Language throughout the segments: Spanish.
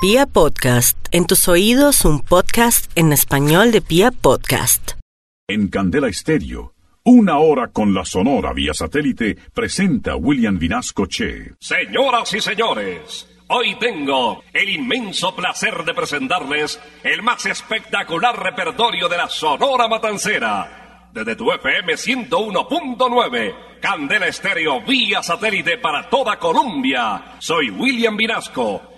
Pia Podcast, en tus oídos un podcast en español de Pia Podcast. En Candela Estéreo, una hora con la Sonora vía satélite, presenta William Vinasco Che. Señoras y señores, hoy tengo el inmenso placer de presentarles el más espectacular repertorio de la Sonora Matancera. Desde tu FM 101.9, Candela Estéreo vía satélite para toda Colombia. Soy William Vinasco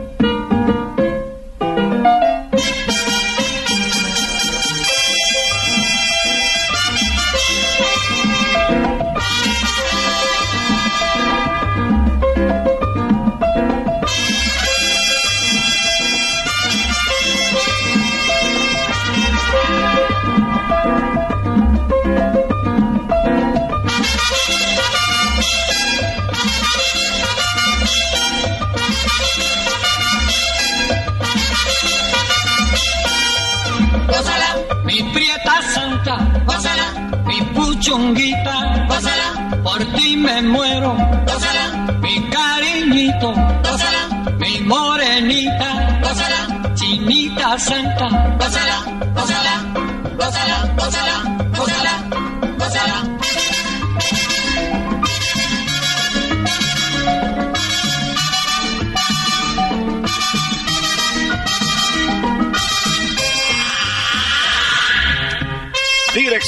Mi puchunguita, gózala, por ti me muero, gózala, mi cariñito, gózala, mi morenita, gózala, chinita santa, gózala, gózala, gózala, gózala,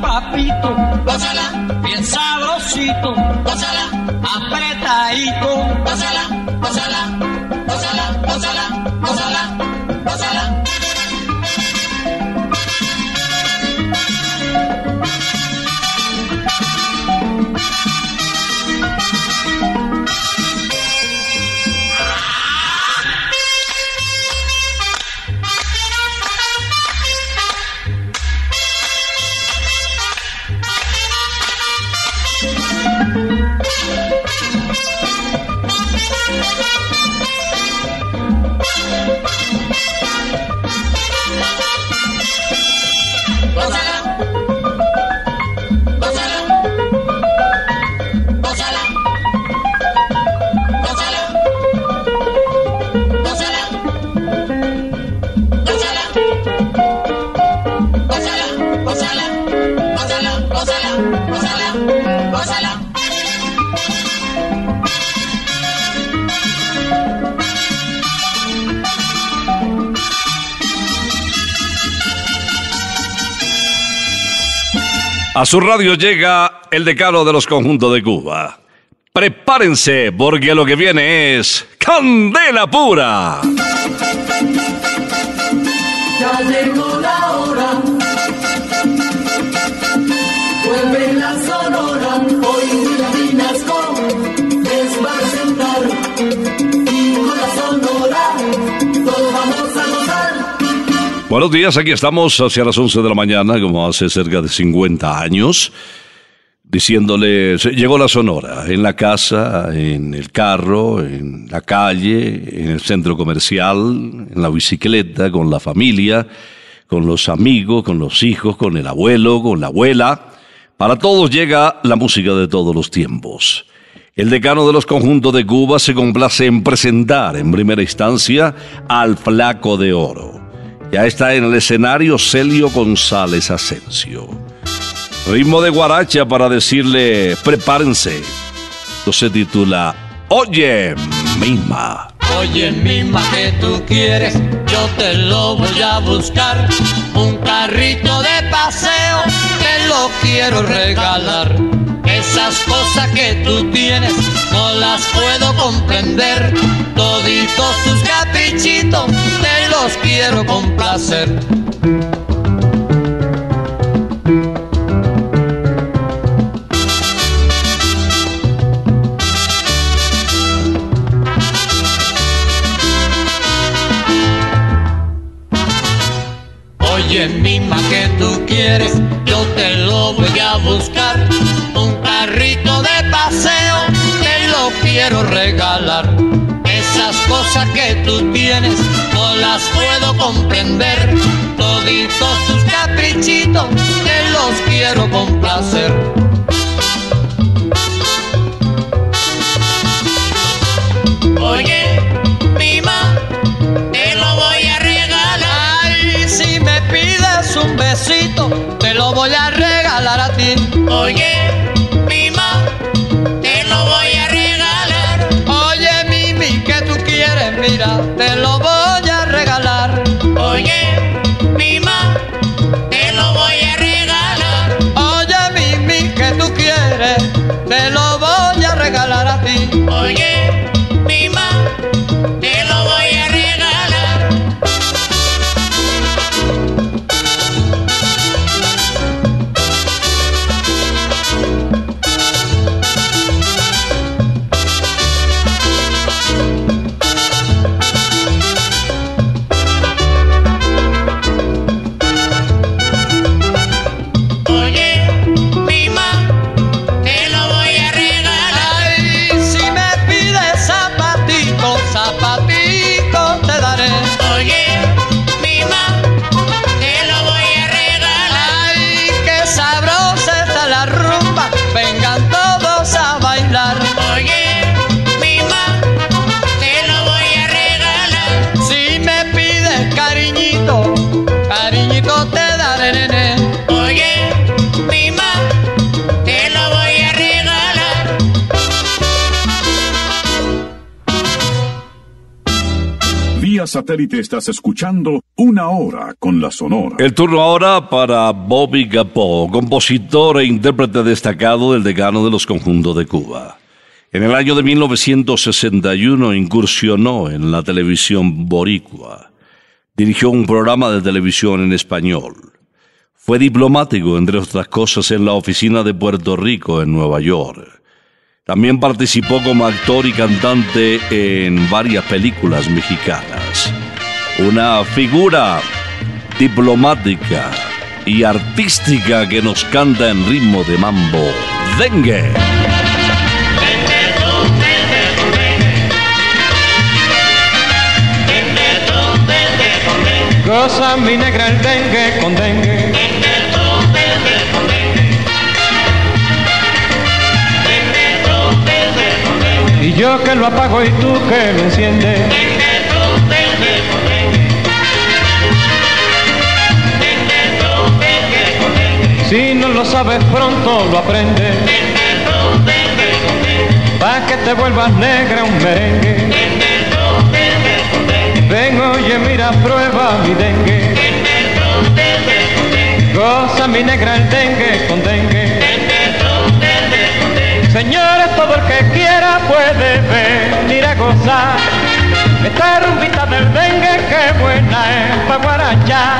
papito, gózala, bien sabrosito, apretadito, gózala, gózala, A su radio llega el decano de los conjuntos de Cuba. Prepárense porque lo que viene es Candela Pura. Buenos días, aquí estamos hacia las 11 de la mañana, como hace cerca de 50 años, diciéndoles, llegó la sonora, en la casa, en el carro, en la calle, en el centro comercial, en la bicicleta, con la familia, con los amigos, con los hijos, con el abuelo, con la abuela. Para todos llega la música de todos los tiempos. El decano de los conjuntos de Cuba se complace en presentar en primera instancia al Flaco de Oro. Ya está en el escenario Celio González Asensio. Ritmo de guaracha para decirle, prepárense. Esto se titula Oye, Mima. Oye, mima, que tú quieres, yo te lo voy a buscar. Un carrito de paseo, te lo quiero regalar. Esas cosas que tú tienes, no las puedo comprender. Toditos tus caprichitos, te los quiero complacer. Oye, mima que tú quieres, yo te lo voy a buscar. Un carrito de paseo, te lo quiero regalar. Esas cosas que tú las puedo comprender. Toditos tus caprichitos, te los quiero complacer. Oye, mima, te lo voy a regalar. Ay, si me pides un besito, te lo voy a regalar a ti. Oye, satélite estás escuchando Una Hora con la Sonora. El turno ahora para Bobby Gapó, compositor e intérprete destacado del decano de los conjuntos de Cuba. En el año de 1961 incursionó en la televisión boricua. Dirigió un programa de televisión en español. Fue diplomático, entre otras cosas, en la oficina de Puerto Rico en Nueva York. También participó como actor y cantante en varias películas mexicanas. Una figura diplomática y artística que nos canta en ritmo de mambo. Dengue. Goza mi negra el dengue con dengue. Y yo que lo apago y tú que lo enciendes. Si no lo sabes pronto lo aprendes. Pa' que te vuelvas negra un merengue. Ven, oye, mira, prueba mi dengue. Goza mi negra el dengue con dengue. Señores, todo el que quiera puede venir a gozar. Esta rumbita del dengue, que buena es pa' guarachar.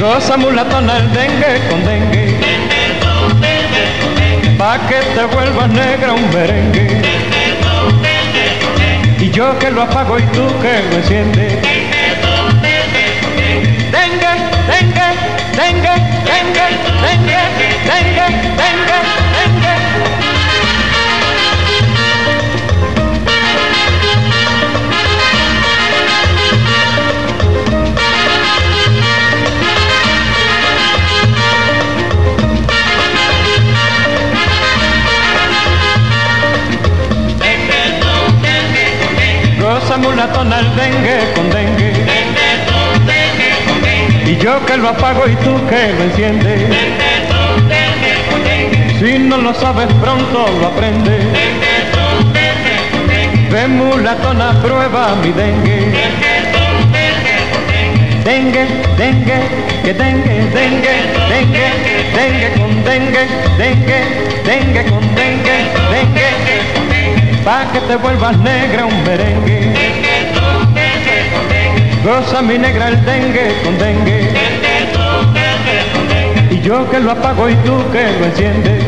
Goza mulatona el dengue con dengue. Pa' que te vuelvas negra un merengue. Y yo que lo apago y tú que lo enciendes. Mulatona el dengue con dengue. Y yo que lo apago y tú que lo enciendes. Si no lo sabes pronto lo aprendes. Ven mulatona, prueba mi dengue. Dengue, dengue, que dengue, dengue, dengue, dengue con dengue, dengue, dengue con dengue, dengue. Pa' que te vuelvas negra un merengue. Goza mi negra el dengue con dengue. Y yo que lo apago y tú que lo enciendes.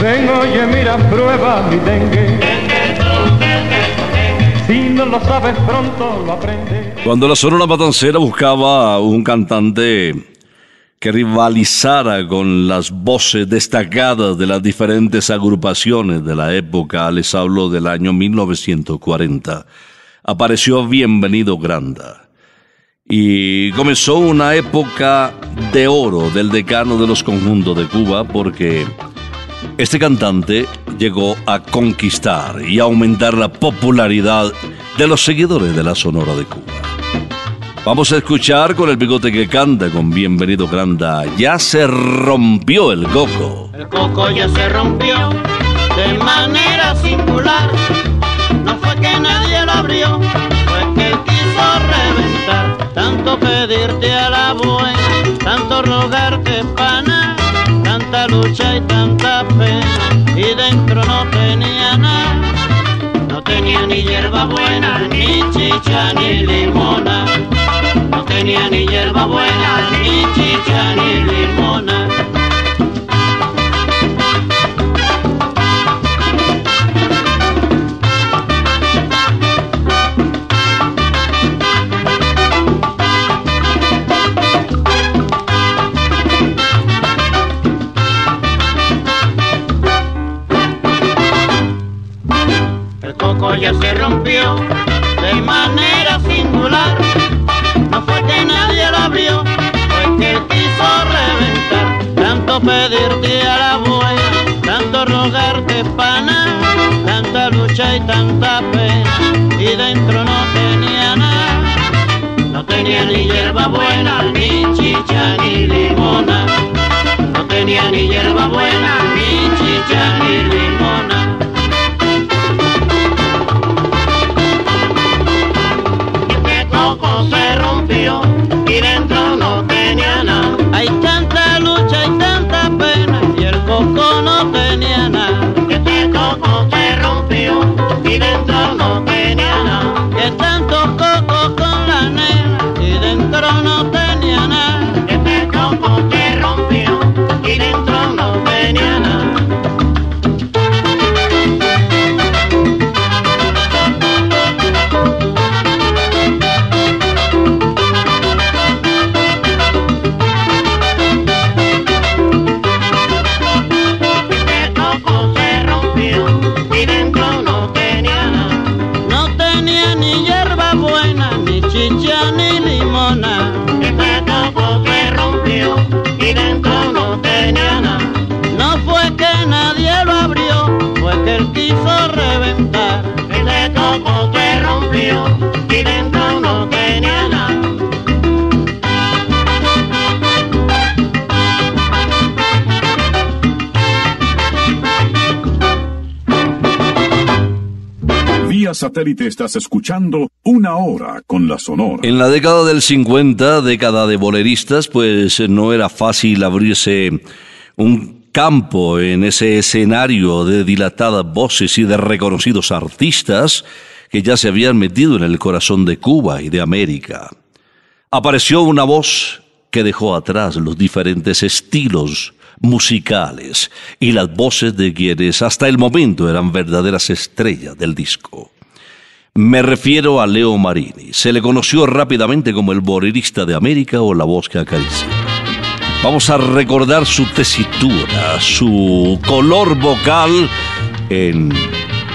Ven, oye, mira, prueba mi dengue. Si no lo sabes pronto, lo aprendes. Cuando la Sonora Matancera buscaba un cantante que rivalizara con las voces destacadas de las diferentes agrupaciones de la época, les hablo del año 1940, apareció Bienvenido Granda. Y comenzó una época de oro del decano de los conjuntos de Cuba porque este cantante llegó a conquistar y aumentar la popularidad de los seguidores de la Sonora de Cuba. Vamos a escuchar con el bigote que canta con Bienvenido Granda. Ya se rompió el coco. El coco ya se rompió de manera singular. No fue que nadie lo abrió, fue que quiso reventar. Tanto pedirte a la buena, tanto rogarte pana, tanta lucha y tanta pena. Y dentro no tenía nada, no tenía ni hierba buena, ni chicha, ni limona. No tenía ni hierba buena, ni chicha, ni limona. Satélite estás escuchando Una Hora con la Sonora. En la década del 50, década de boleristas, pues no era fácil abrirse un campo en ese escenario de dilatadas voces y de reconocidos artistas que ya se habían metido en el corazón de Cuba y de América. Apareció una voz que dejó atrás los diferentes estilos musicales y las voces de quienes hasta el momento eran verdaderas estrellas del disco. Me refiero a Leo Marini. Se le conoció rápidamente como el bolerista de América o la voz que acaricia. Vamos a recordar su tesitura, su color vocal en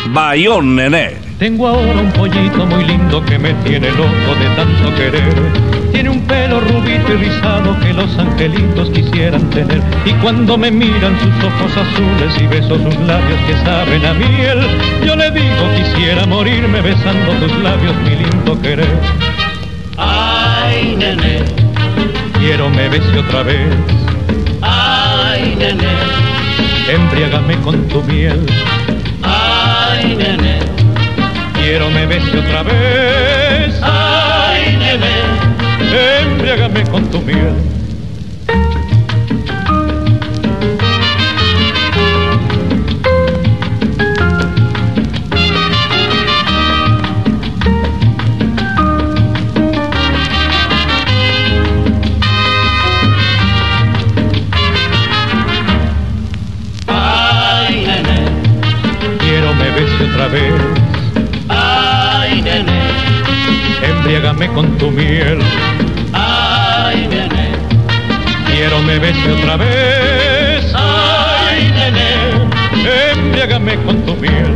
Bayón Nené. Tengo ahora un pollito muy lindo que me tiene loco de tanto querer. Pelo rubito y rizado que los angelitos quisieran tener. Y cuando me miran sus ojos azules y beso sus labios que saben a miel, yo le digo quisiera morirme besando tus labios, mi lindo querer. Ay, nene, Quiero me bese otra vez, ay, nene, embriágame con tu miel. ay, nene, Quiero me bese otra vez, ay, nene embriágame con tu miel. otra vez. Ay, nene, embriágame con tu miel. Quiero me bese otra vez. Ay, nene, embriágame con tu miel.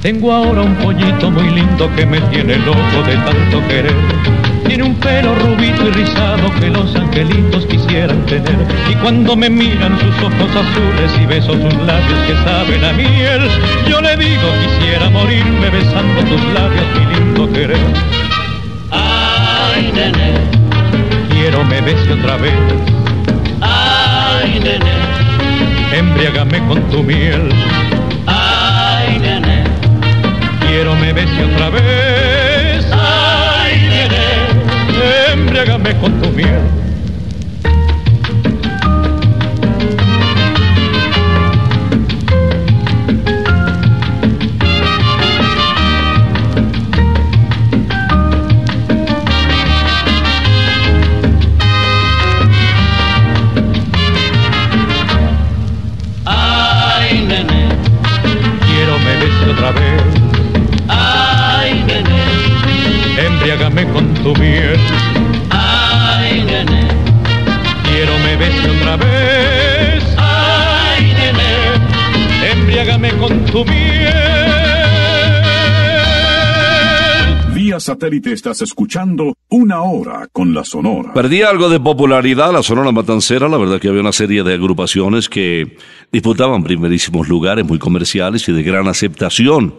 Tengo ahora un pollito muy lindo que me tiene loco de tanto querer. Tiene un pelo rubito y rizado que los angelitos quisieran tener. Y cuando me miran sus ojos azules y beso sus labios que saben a miel, yo le digo quisiera morirme besando tus labios, mi lindo querer. ay, nene, Quiero me bese otra vez, ay, nene, embriágame con tu miel. ay, nene, Quiero me bese otra vez, embriágame con tu miel. Tu miel. Vía satélite estás escuchando Una Hora con la Sonora. Perdía algo de popularidad la Sonora Matancera, la verdad que había una serie de agrupaciones que disputaban primerísimos lugares muy comerciales y de gran aceptación.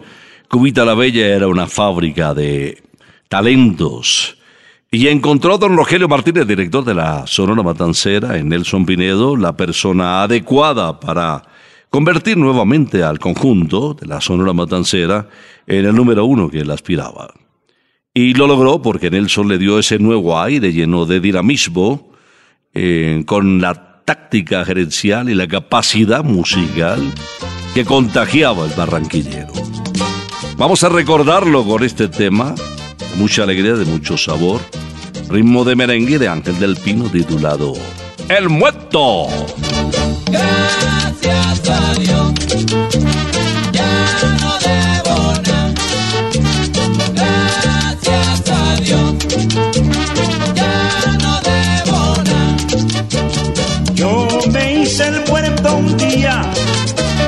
Cubita la Bella era una fábrica de talentos. Y encontró don Rogelio Martínez, director de la Sonora Matancera, en Nelson Pinedo, la persona adecuada para convertir nuevamente al conjunto de la Sonora Matancera en el número uno que él aspiraba. Y lo logró porque Nelson le dio ese nuevo aire lleno de dinamismo, eh, con la táctica gerencial y la capacidad musical que contagiaba el barranquillero. Vamos a recordarlo con este tema, de mucha alegría, de mucho sabor, ritmo de merengue de Ángel del Pino titulado El Muerto. Gracias a Dios, ya no debo nada. Gracias a Dios, ya no debo nada. Yo me hice el muerto un día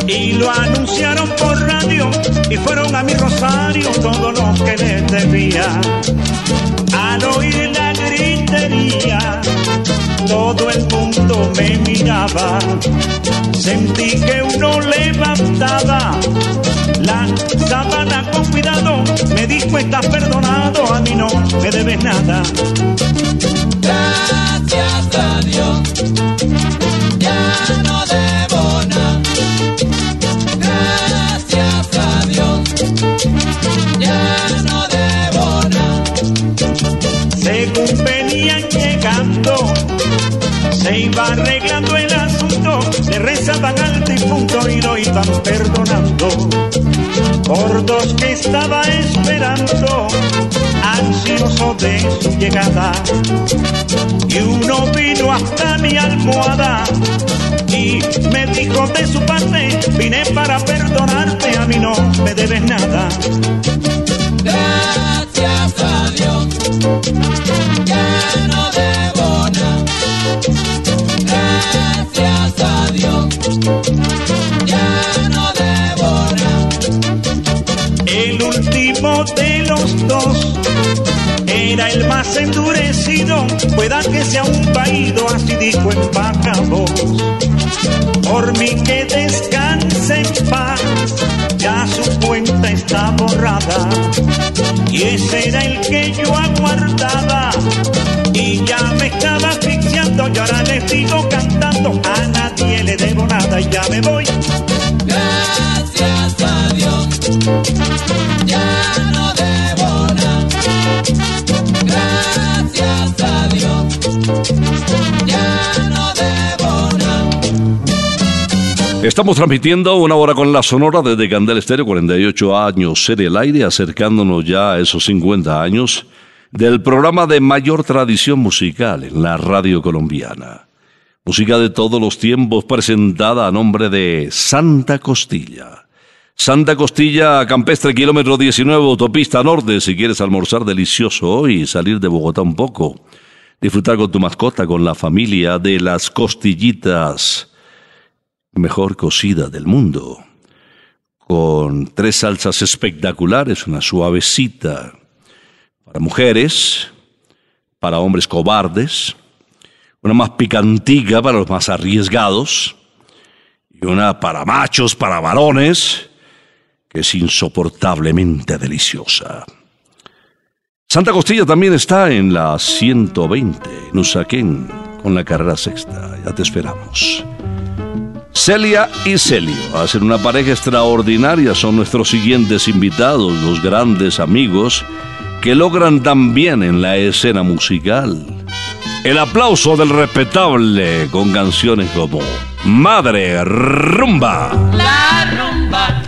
y lo anunciaron por radio y fueron a mi rosario todo lo que les debía. Al oír la gritería, todo el mundo me miraba. Sentí que uno levantaba la sábana con cuidado. Me dijo, estás perdonado, a mí no me debes nada. Gracias a Dios, ya no debo se iba arreglando el asunto, le rezaban al difunto y lo iban perdonando. Por dos que estaba esperando, ansioso de su llegada. Y uno vino hasta mi almohada y me dijo de su parte, vine para perdonarte, a mí no me debes nada. El más endurecido, pueda que sea un paído, así dijo en baja voz. Por mí que descanse en paz, ya su cuenta está borrada. Y ese era el que yo aguardaba, y ya me estaba asfixiando, y ahora les digo cantando, a nadie le debo nada, y ya me voy. Gracias a Dios, Estamos transmitiendo una hora con la Sonora desde Candel Estéreo, 48 años en el aire, acercándonos ya a esos 50 años del programa de mayor tradición musical en la radio colombiana. Música de todos los tiempos presentada a nombre de Santa Costilla. Santa Costilla, Campestre, kilómetro 19, autopista norte. Si quieres almorzar delicioso hoy y salir de Bogotá un poco, disfrutar con tu mascota, con la familia de las costillitas mejor cocida del mundo. Con tres salsas espectaculares, una suavecita para mujeres, para hombres cobardes, una más picantica para los más arriesgados y una para machos, para varones, que es insoportablemente deliciosa. Santa Costilla también está en la 120, en Usaquén, con la carrera sexta. Ya te esperamos. Celia y Celio hacen una pareja extraordinaria, son nuestros siguientes invitados, los grandes amigos que logran también en la escena musical. El aplauso del respetable con canciones como Madre Rumba. La rumba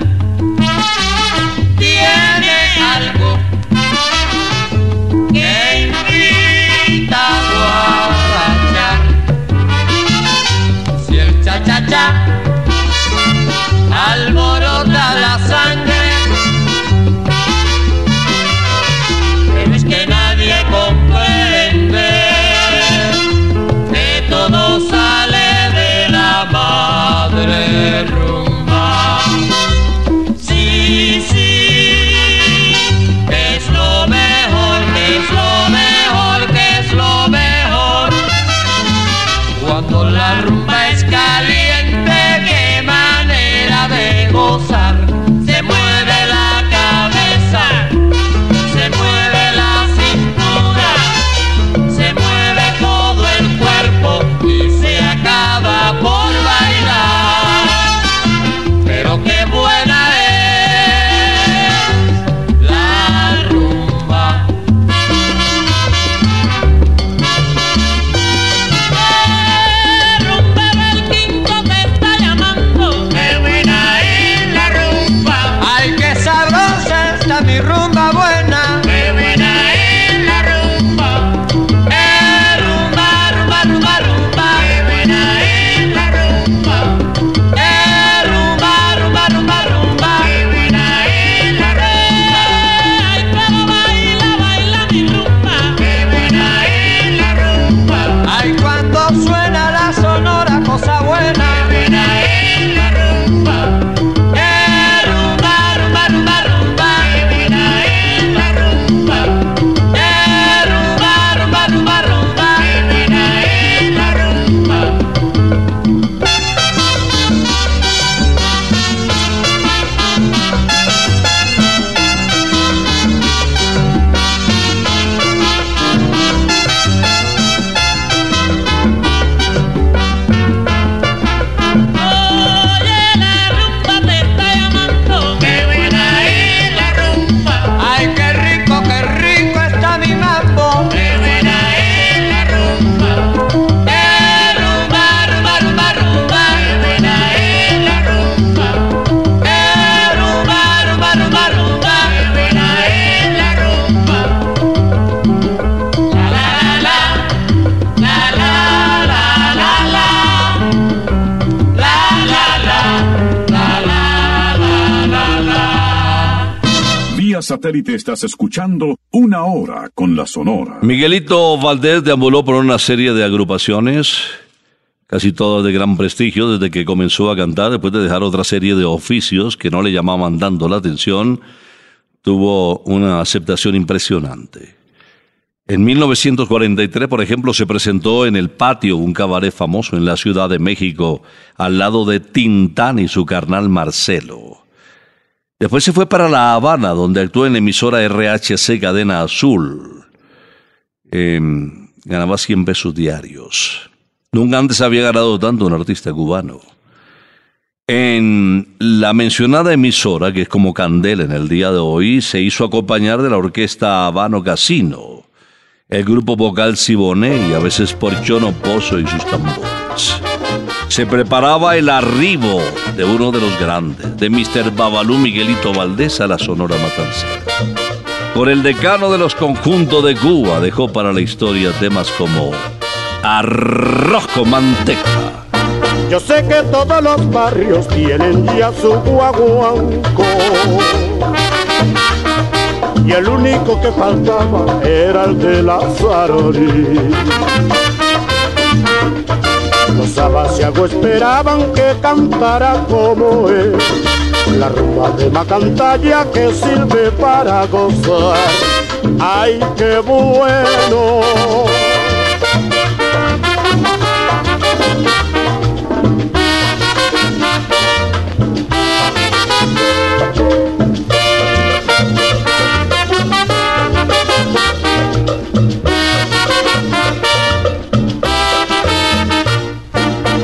satélite estás escuchando Una Hora con la Sonora. Miguelito Valdés deambuló por una serie de agrupaciones, casi todas de gran prestigio, desde que comenzó a cantar, después de dejar otra serie de oficios que no le llamaban dando la atención, tuvo una aceptación impresionante. En 1943, por ejemplo, se presentó en el patio un cabaret famoso en la Ciudad de México, al lado de Tintán y su carnal Marcelo. Después se fue para La Habana, donde actuó en la emisora RHC Cadena Azul. Em, ganaba 100 pesos diarios. Nunca antes había ganado tanto un artista cubano. En la mencionada emisora, que es como Candela en el día de hoy, se hizo acompañar de la orquesta Habano Casino, el grupo vocal Siboné y a veces por Chono Pozo y sus tambores. Se preparaba el arribo de uno de los grandes, de Mr. Babalú Miguelito Valdés a la Sonora Matancera. Por el decano de los conjuntos de Cuba dejó para la historia temas como Arroz con manteca. Yo sé que todos los barrios tienen ya su guaguanco. Y el único que faltaba era el de la Zarori. Los abasiagos esperaban que cantara como él. La rumba de Macantalla que sirve para gozar. ¡Ay, qué bueno!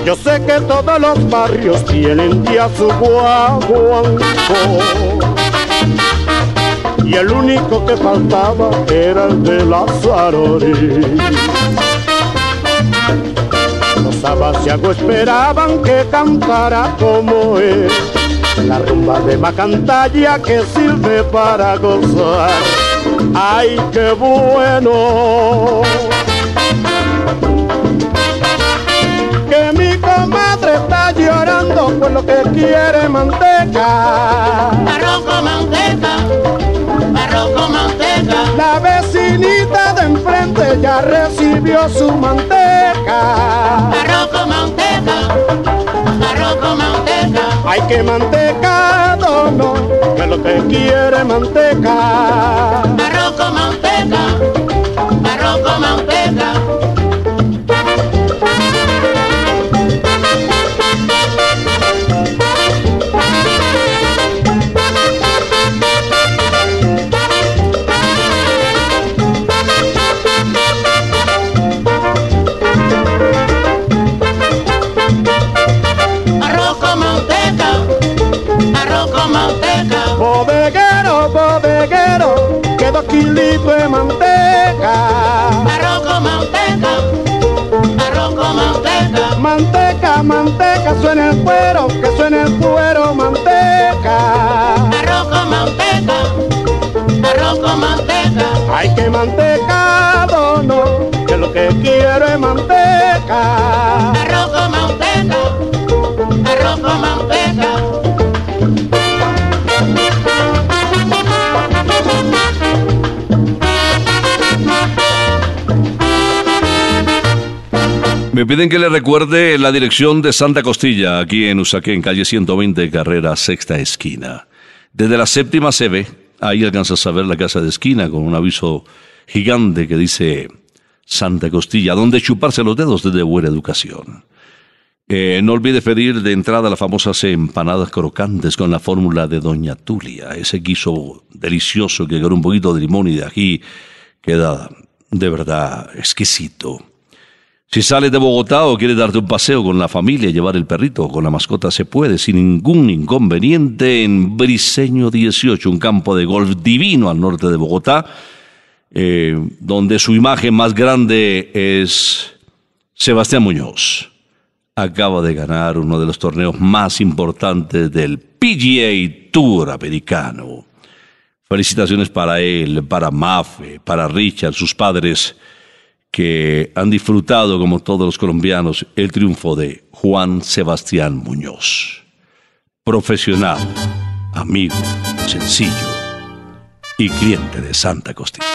Yo sé que todos los barrios tienen ya su guaguanco y el único que faltaba era el de la. Los abasiagos esperaban que cantara como él, la rumba de Macantalla que sirve para gozar. ¡Ay, qué bueno! Está llorando por lo que quiere manteca. Arroz con manteca, arroz con manteca. La vecinita de enfrente ya recibió su manteca. Arroz con manteca, arroz con manteca. Hay que mantecado, no, que lo que quiere manteca. Arroz con manteca, arroz con manteca. Manteca, suena el cuero, que suena el cuero, manteca. Arroz con manteca, arroz con manteca. Hay que mantecado, no, que lo que quiero es manteca. Arroz con manteca, arroz con manteca. Me piden que le recuerde la dirección de Santa Costilla, aquí en Usaquén, calle 120, carrera sexta esquina. Desde la séptima se ve, ahí alcanzas a ver la casa de esquina con un aviso gigante que dice Santa Costilla, donde chuparse los dedos desde buena educación. Eh, no olvide pedir de entrada las famosas empanadas crocantes con la fórmula de Doña Tulia, ese guiso delicioso que con un poquito de limón y de ají queda de verdad exquisito. Si sales de Bogotá o quieres darte un paseo con la familia, llevar el perrito con la mascota, se puede sin ningún inconveniente en Briseño 18, un campo de golf divino al norte de Bogotá, eh, donde su imagen más grande es Sebastián Muñoz. Acaba de ganar uno de los torneos más importantes del PGA Tour americano. Felicitaciones para él, para Mafe, para Richard, sus padres que han disfrutado, como todos los colombianos, el triunfo de Juan Sebastián Muñoz. Profesional, amigo, sencillo y cliente de Santa Costilla.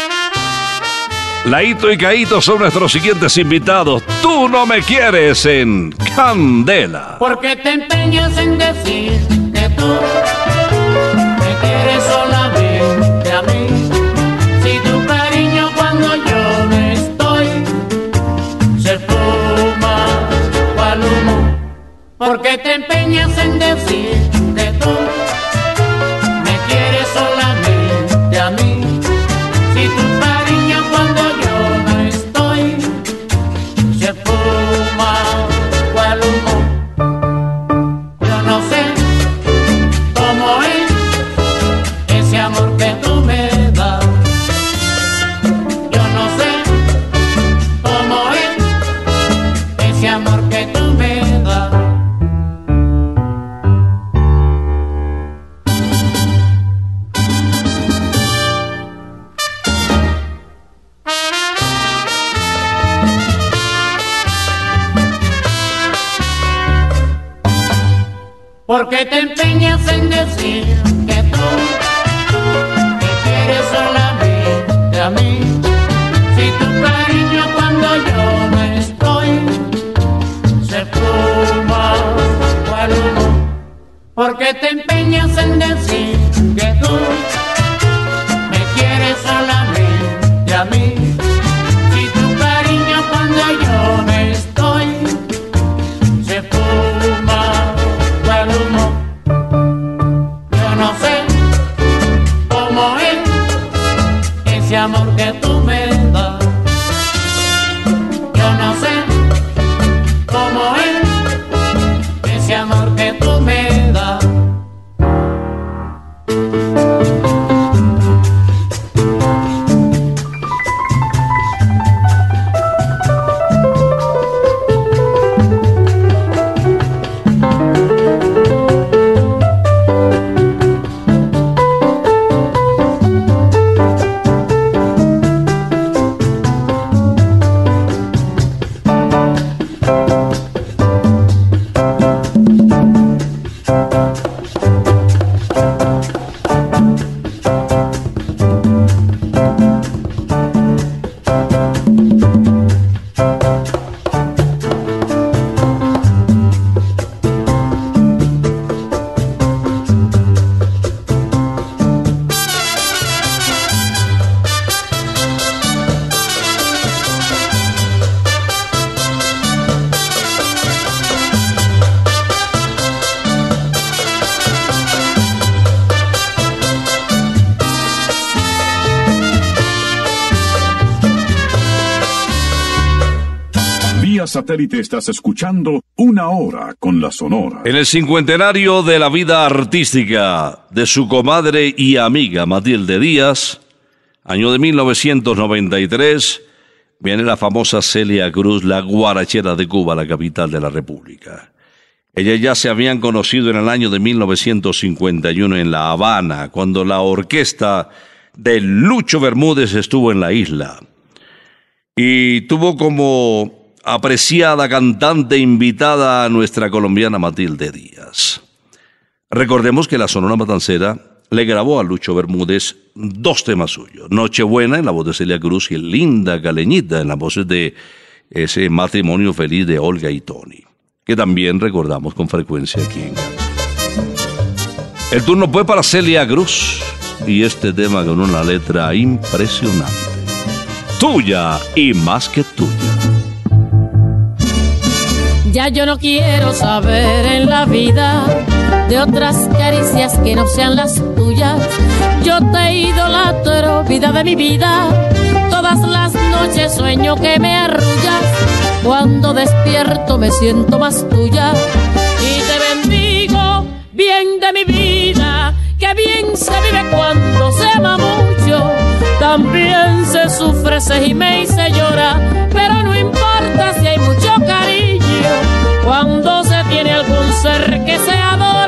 Laito y Caito son nuestros siguientes invitados. Tú no me quieres en Candela. ¿Por qué te empeñas en decir que tú me quieres solamente ¿Por qué te empeñas en decir ¿Por qué te empeñas en decir que tú me quieres solamente a mí? Si tu cariño cuando yo no estoy se fuma cual humo. ¿Por qué te empeñas en decir que tú satélite estás escuchando Una Hora con la Sonora. En el cincuentenario de la vida artística de su comadre y amiga Matilde Díaz, año de 1993, viene la famosa Celia Cruz, la guarachera de Cuba, la capital de la República. Ellas ya se habían conocido en el año de 1951 en La Habana, cuando la orquesta de Lucho Bermúdez estuvo en la isla. Y tuvo como apreciada cantante invitada a nuestra colombiana Matilde Díaz. Recordemos que la Sonora Matancera le grabó a Lucho Bermúdez dos temas suyos. Nochebuena en la voz de Celia Cruz y Linda Caleñita en la voz de ese matrimonio feliz de Olga y Tony, que también recordamos con frecuencia aquí en. El turno fue para Celia Cruz y este tema con una letra impresionante. Tuya y más que tuya. Ya yo no quiero saber en la vida de otras caricias que no sean las tuyas. Yo te idolatro, vida de mi vida. Todas las noches sueño que me arrullas. Cuando despierto me siento más tuya. Y te bendigo, bien de mi vida. Que bien se vive cuando se ama mucho. También se sufre, se gime y se llora. Pero no importa si hay mucho cuando se tiene algún ser que se adora.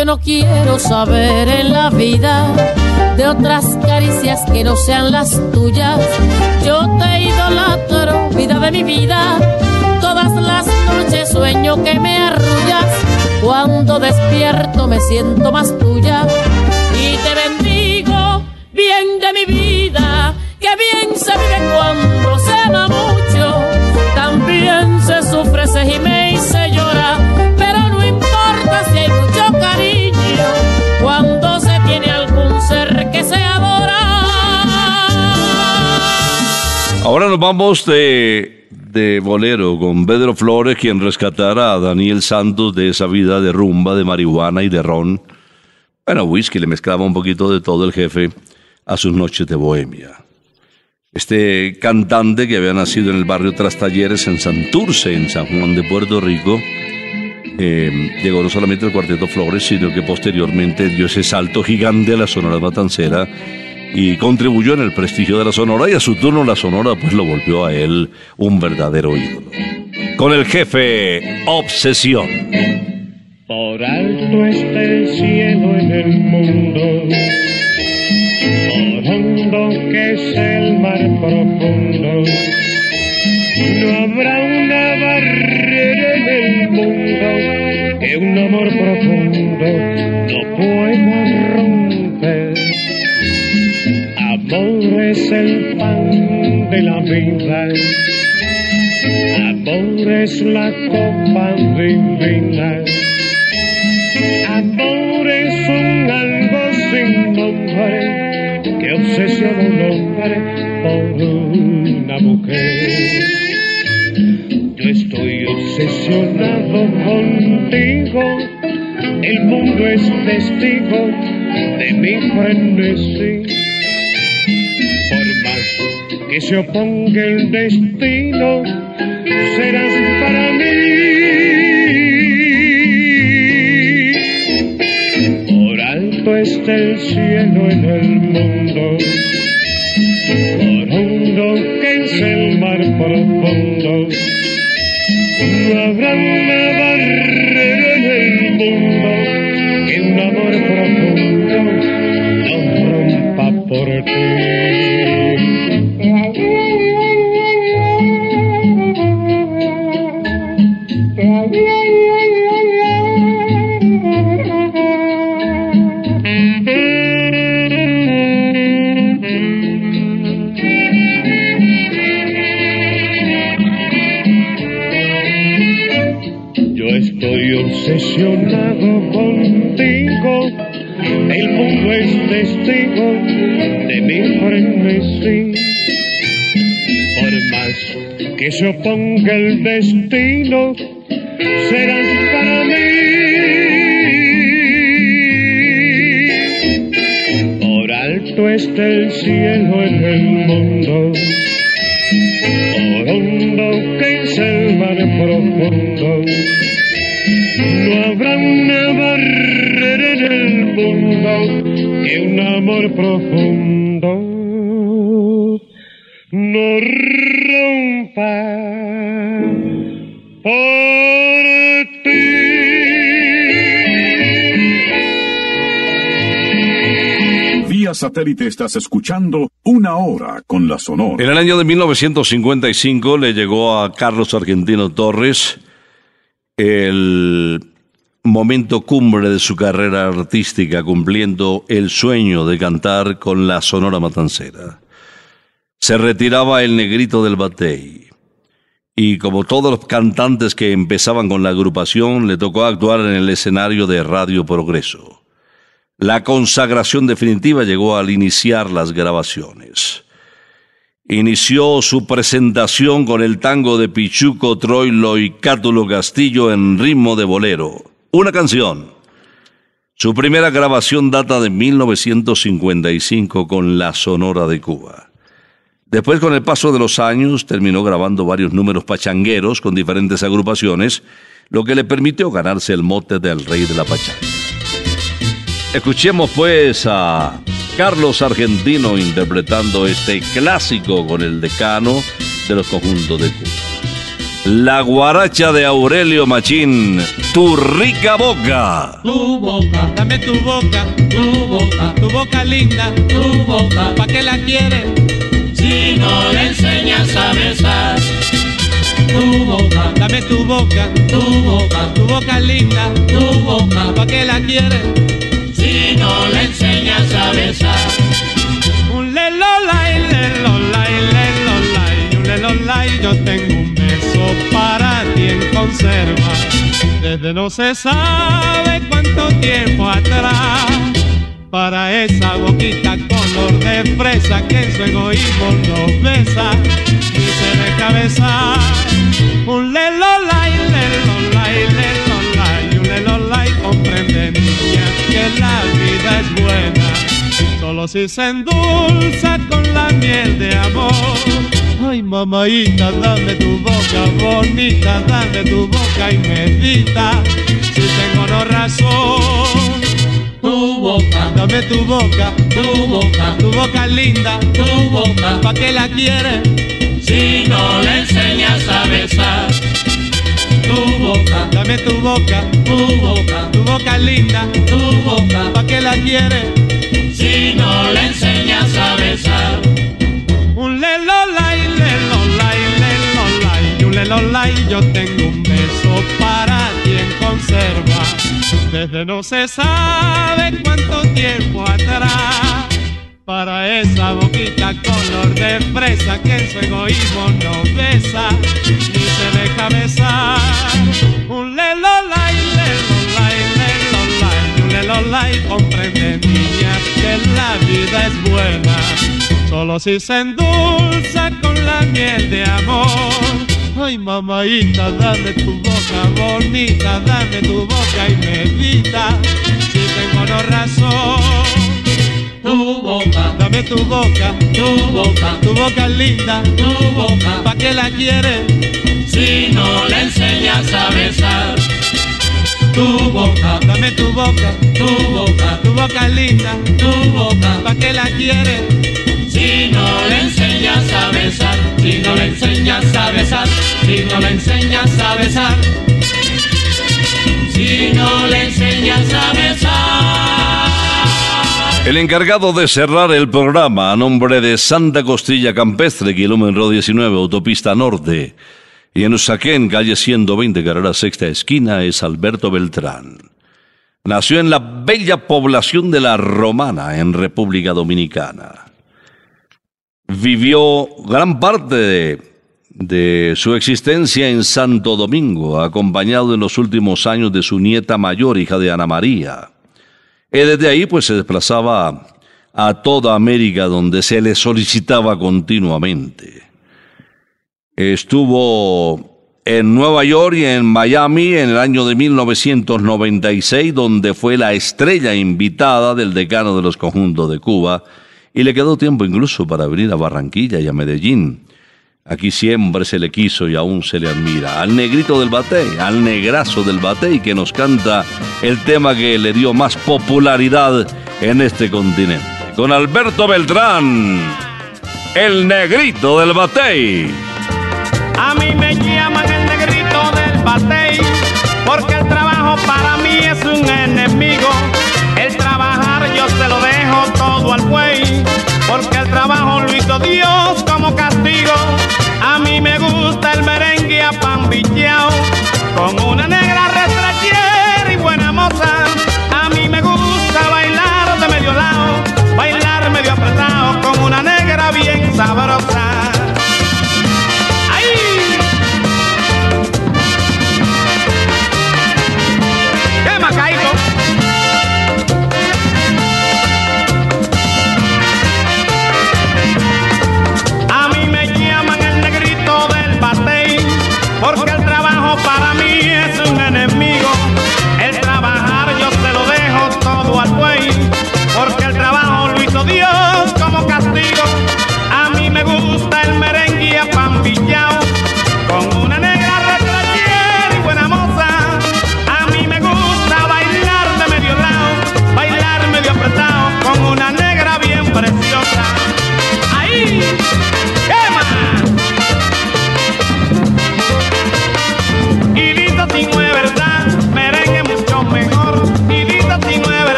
Yo no quiero saber en la vida de otras caricias que no sean las tuyas. Yo te vida de mi vida. Todas las noches sueño que me arrullas Cuando despierto me siento más tuya y te bendigo, bien de mi vida, que bien se vive cuando Ahora nos vamos de, de bolero con Pedro Flores, quien rescatara a Daniel Santos de esa vida de rumba, de marihuana y de ron. Bueno, whisky le mezclaba un poquito de todo el jefe a sus noches de bohemia. Este cantante que había nacido en el barrio Trastalleres en Santurce, en San Juan de Puerto Rico, eh, llegó no solamente al Cuarteto Flores, sino que posteriormente dio ese salto gigante a la Sonora Matancera y contribuyó en el prestigio de la Sonora y a su turno la Sonora pues lo volvió a él un verdadero ídolo. Con el jefe Obsesión. Por alto está el cielo en el mundo, por hondo que es el mar profundo. No habrá una barrera en el mundo que un amor profundo no pueda Amor es el pan de la vida. Amor es la copa divina. Amor es un algo sin nombre que obsesiona un hombre por una mujer. Yo estoy obsesionado contigo, el mundo es testigo de mi frenesí. Que se oponga el destino, serás para mí. Por alto está el cielo en el mundo, por hondo que es el mar profundo. No habrá una barrera en el mundo que se oponga el destino, serás para mí. Por alto está el cielo en el mundo, por hondo que es el mar profundo. No habrá una barrera en el mundo que un amor profundo satélite estás escuchando Una Hora con la Sonora. En el año de 1955 le llegó a Carlos Argentino Torres el momento cumbre de su carrera artística, cumpliendo el sueño de cantar con la Sonora Matancera. Se retiraba el negrito del batey. Y como todos los cantantes que empezaban con la agrupación, le tocó actuar en el escenario de Radio Progreso. La consagración definitiva llegó al iniciar las grabaciones. Inició su presentación con el tango de Pichuco Troilo y Cátulo Castillo en ritmo de bolero. Una canción. Su primera grabación data de 1955 con La Sonora de Cuba. Después, con el paso de los años, terminó grabando varios números pachangueros con diferentes agrupaciones, lo que le permitió ganarse el mote del rey de la pachanga. Escuchemos pues a Carlos Argentino interpretando este clásico con el decano de los conjuntos de Cuba. La guaracha de Aurelio Machín, tu rica boca. Tu boca, dame tu boca, tu boca, tu boca linda, tu boca, ¿pa' qué la quieres? Si no le enseñas a besar, tu boca, dame tu boca, tu boca, tu boca linda, tu boca, ¿pa' qué la quieres? No le enseñas a besar. Un lelolay, lelolay, lelolay, un lelolay, yo tengo un beso para ti en conserva. Desde no se sabe cuánto tiempo atrás. Para esa boquita color de fresa que en su egoísmo nos besa y se deja besar. La vida es buena solo si se endulza con la miel de amor. Ay, mamaita, dame tu boca bonita, dame tu boca y medita si tengo no razón. Tu boca, Dame tu boca, tu boca, tu boca linda, tu boca, ¿pa' qué la quieres? si no le enseñas a besar. Tu boca, Dame tu boca, tu boca, tu boca linda, tu boca, ¿pa' qué la quieres? si no le enseñas a besar. Un lelolay, lelolay, lelolay, un lelolay, yo tengo un beso para ti en conserva. Desde no se sabe cuánto tiempo atrás. Para esa boquita color de fresa que en su egoísmo no besa ni se deja besar. Un lelolay, lelolay, lelolay, un lelolay, comprende niña que la vida es buena. Solo si se endulza con la miel de amor. Ay, mamaita, dame tu boca bonita, dame tu boca y medita si tengo no razón. Tu boca, tu boca, tu boca, boca linda, tu boca, ¿pa' qué la quieres? si no le enseñas a besar. Tu boca, Dame tu boca, tu boca, tu boca linda, tu boca, ¿pa' qué la quieres? si no le enseñas a besar, si no le enseñas a besar, si no le enseñas a besar, si no le enseñas a besar. El encargado de cerrar el programa a nombre de Santa Costilla Campestre, kilómetro 19, autopista norte, y en Usaquén, calle 120, carrera sexta esquina, es Alberto Beltrán. Nació en la bella población de La Romana, en República Dominicana. Vivió gran parte de, de su existencia en Santo Domingo, acompañado en los últimos años de su nieta mayor, hija de Ana María. Y desde ahí pues se desplazaba a toda América donde se le solicitaba continuamente. Estuvo en Nueva York y en Miami en el año de 1996 donde fue la estrella invitada del decano de los conjuntos de Cuba y le quedó tiempo incluso para venir a Barranquilla y a Medellín. Aquí siempre se le quiso y aún se le admira. Al negrito del batey, al negrazo del batey que nos canta el tema que le dio más popularidad en este continente. Con Alberto Beltrán, el negrito del batey. A mí me llaman el negrito del batey, porque el trabajo para mí es un enemigo. El trabajar yo se lo dejo todo al buey, porque el trabajo lo hizo Dios como castigo. Merengue apambillao, con una negra retrachera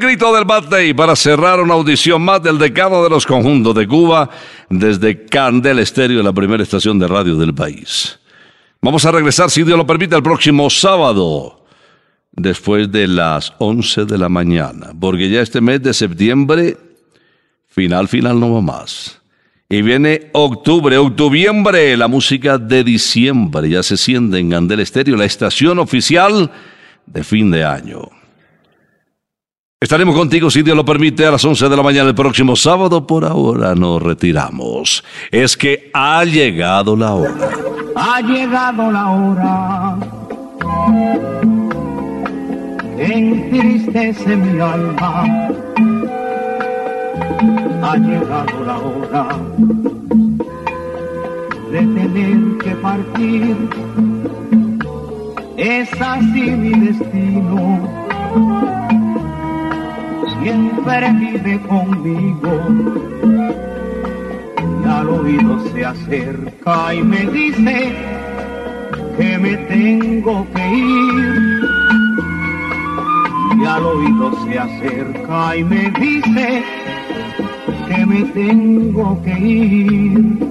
negrito del Bad Day para cerrar una audición más del decano de los conjuntos de Cuba desde Candel Estéreo, la primera estación de radio del país? Vamos a regresar, si Dios lo permite, el próximo sábado, después de las 11 de la mañana, porque ya este mes de septiembre, final, final no va más. Y viene octubre, octubiembre, la música de diciembre, ya se siente en Candel Estéreo, la estación oficial de fin de año. Estaremos contigo, si Dios lo permite, a las 11 de la mañana el próximo sábado. Por ahora nos retiramos. Es que ha llegado la hora. Ha llegado la hora. Entristece mi alma. Ha llegado la hora de tener que partir. Es así mi destino siempre vive conmigo. Y al oído se acerca y me dice que me tengo que ir. Y al oído se acerca y me dice que me tengo que ir.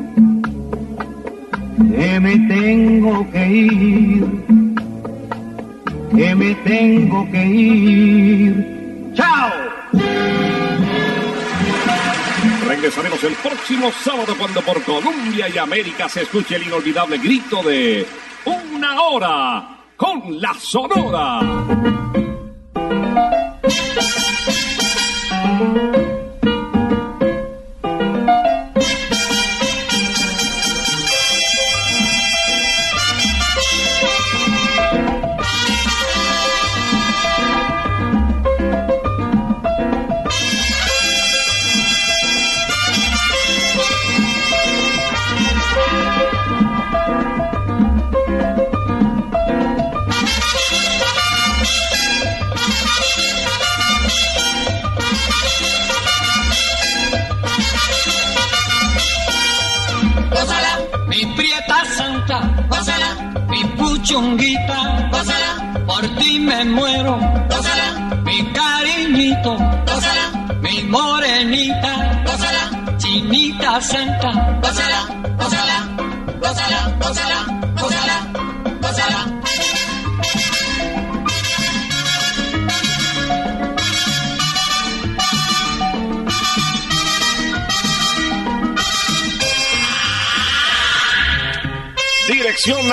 Que me tengo que ir. Que me tengo que ir. ¡Chao! Regresaremos el próximo sábado cuando por Colombia y América se escuche el inolvidable grito de Una hora con la Sonora.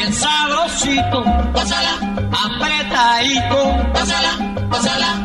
bien sabrosito, pásala, apretadito, pásala, pásala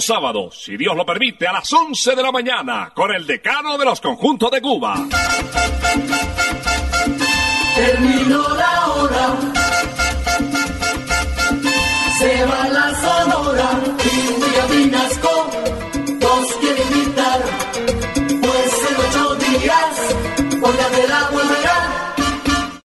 sábado, si Dios lo permite, a las 11 de la mañana, con el decano de los conjuntos de Cuba.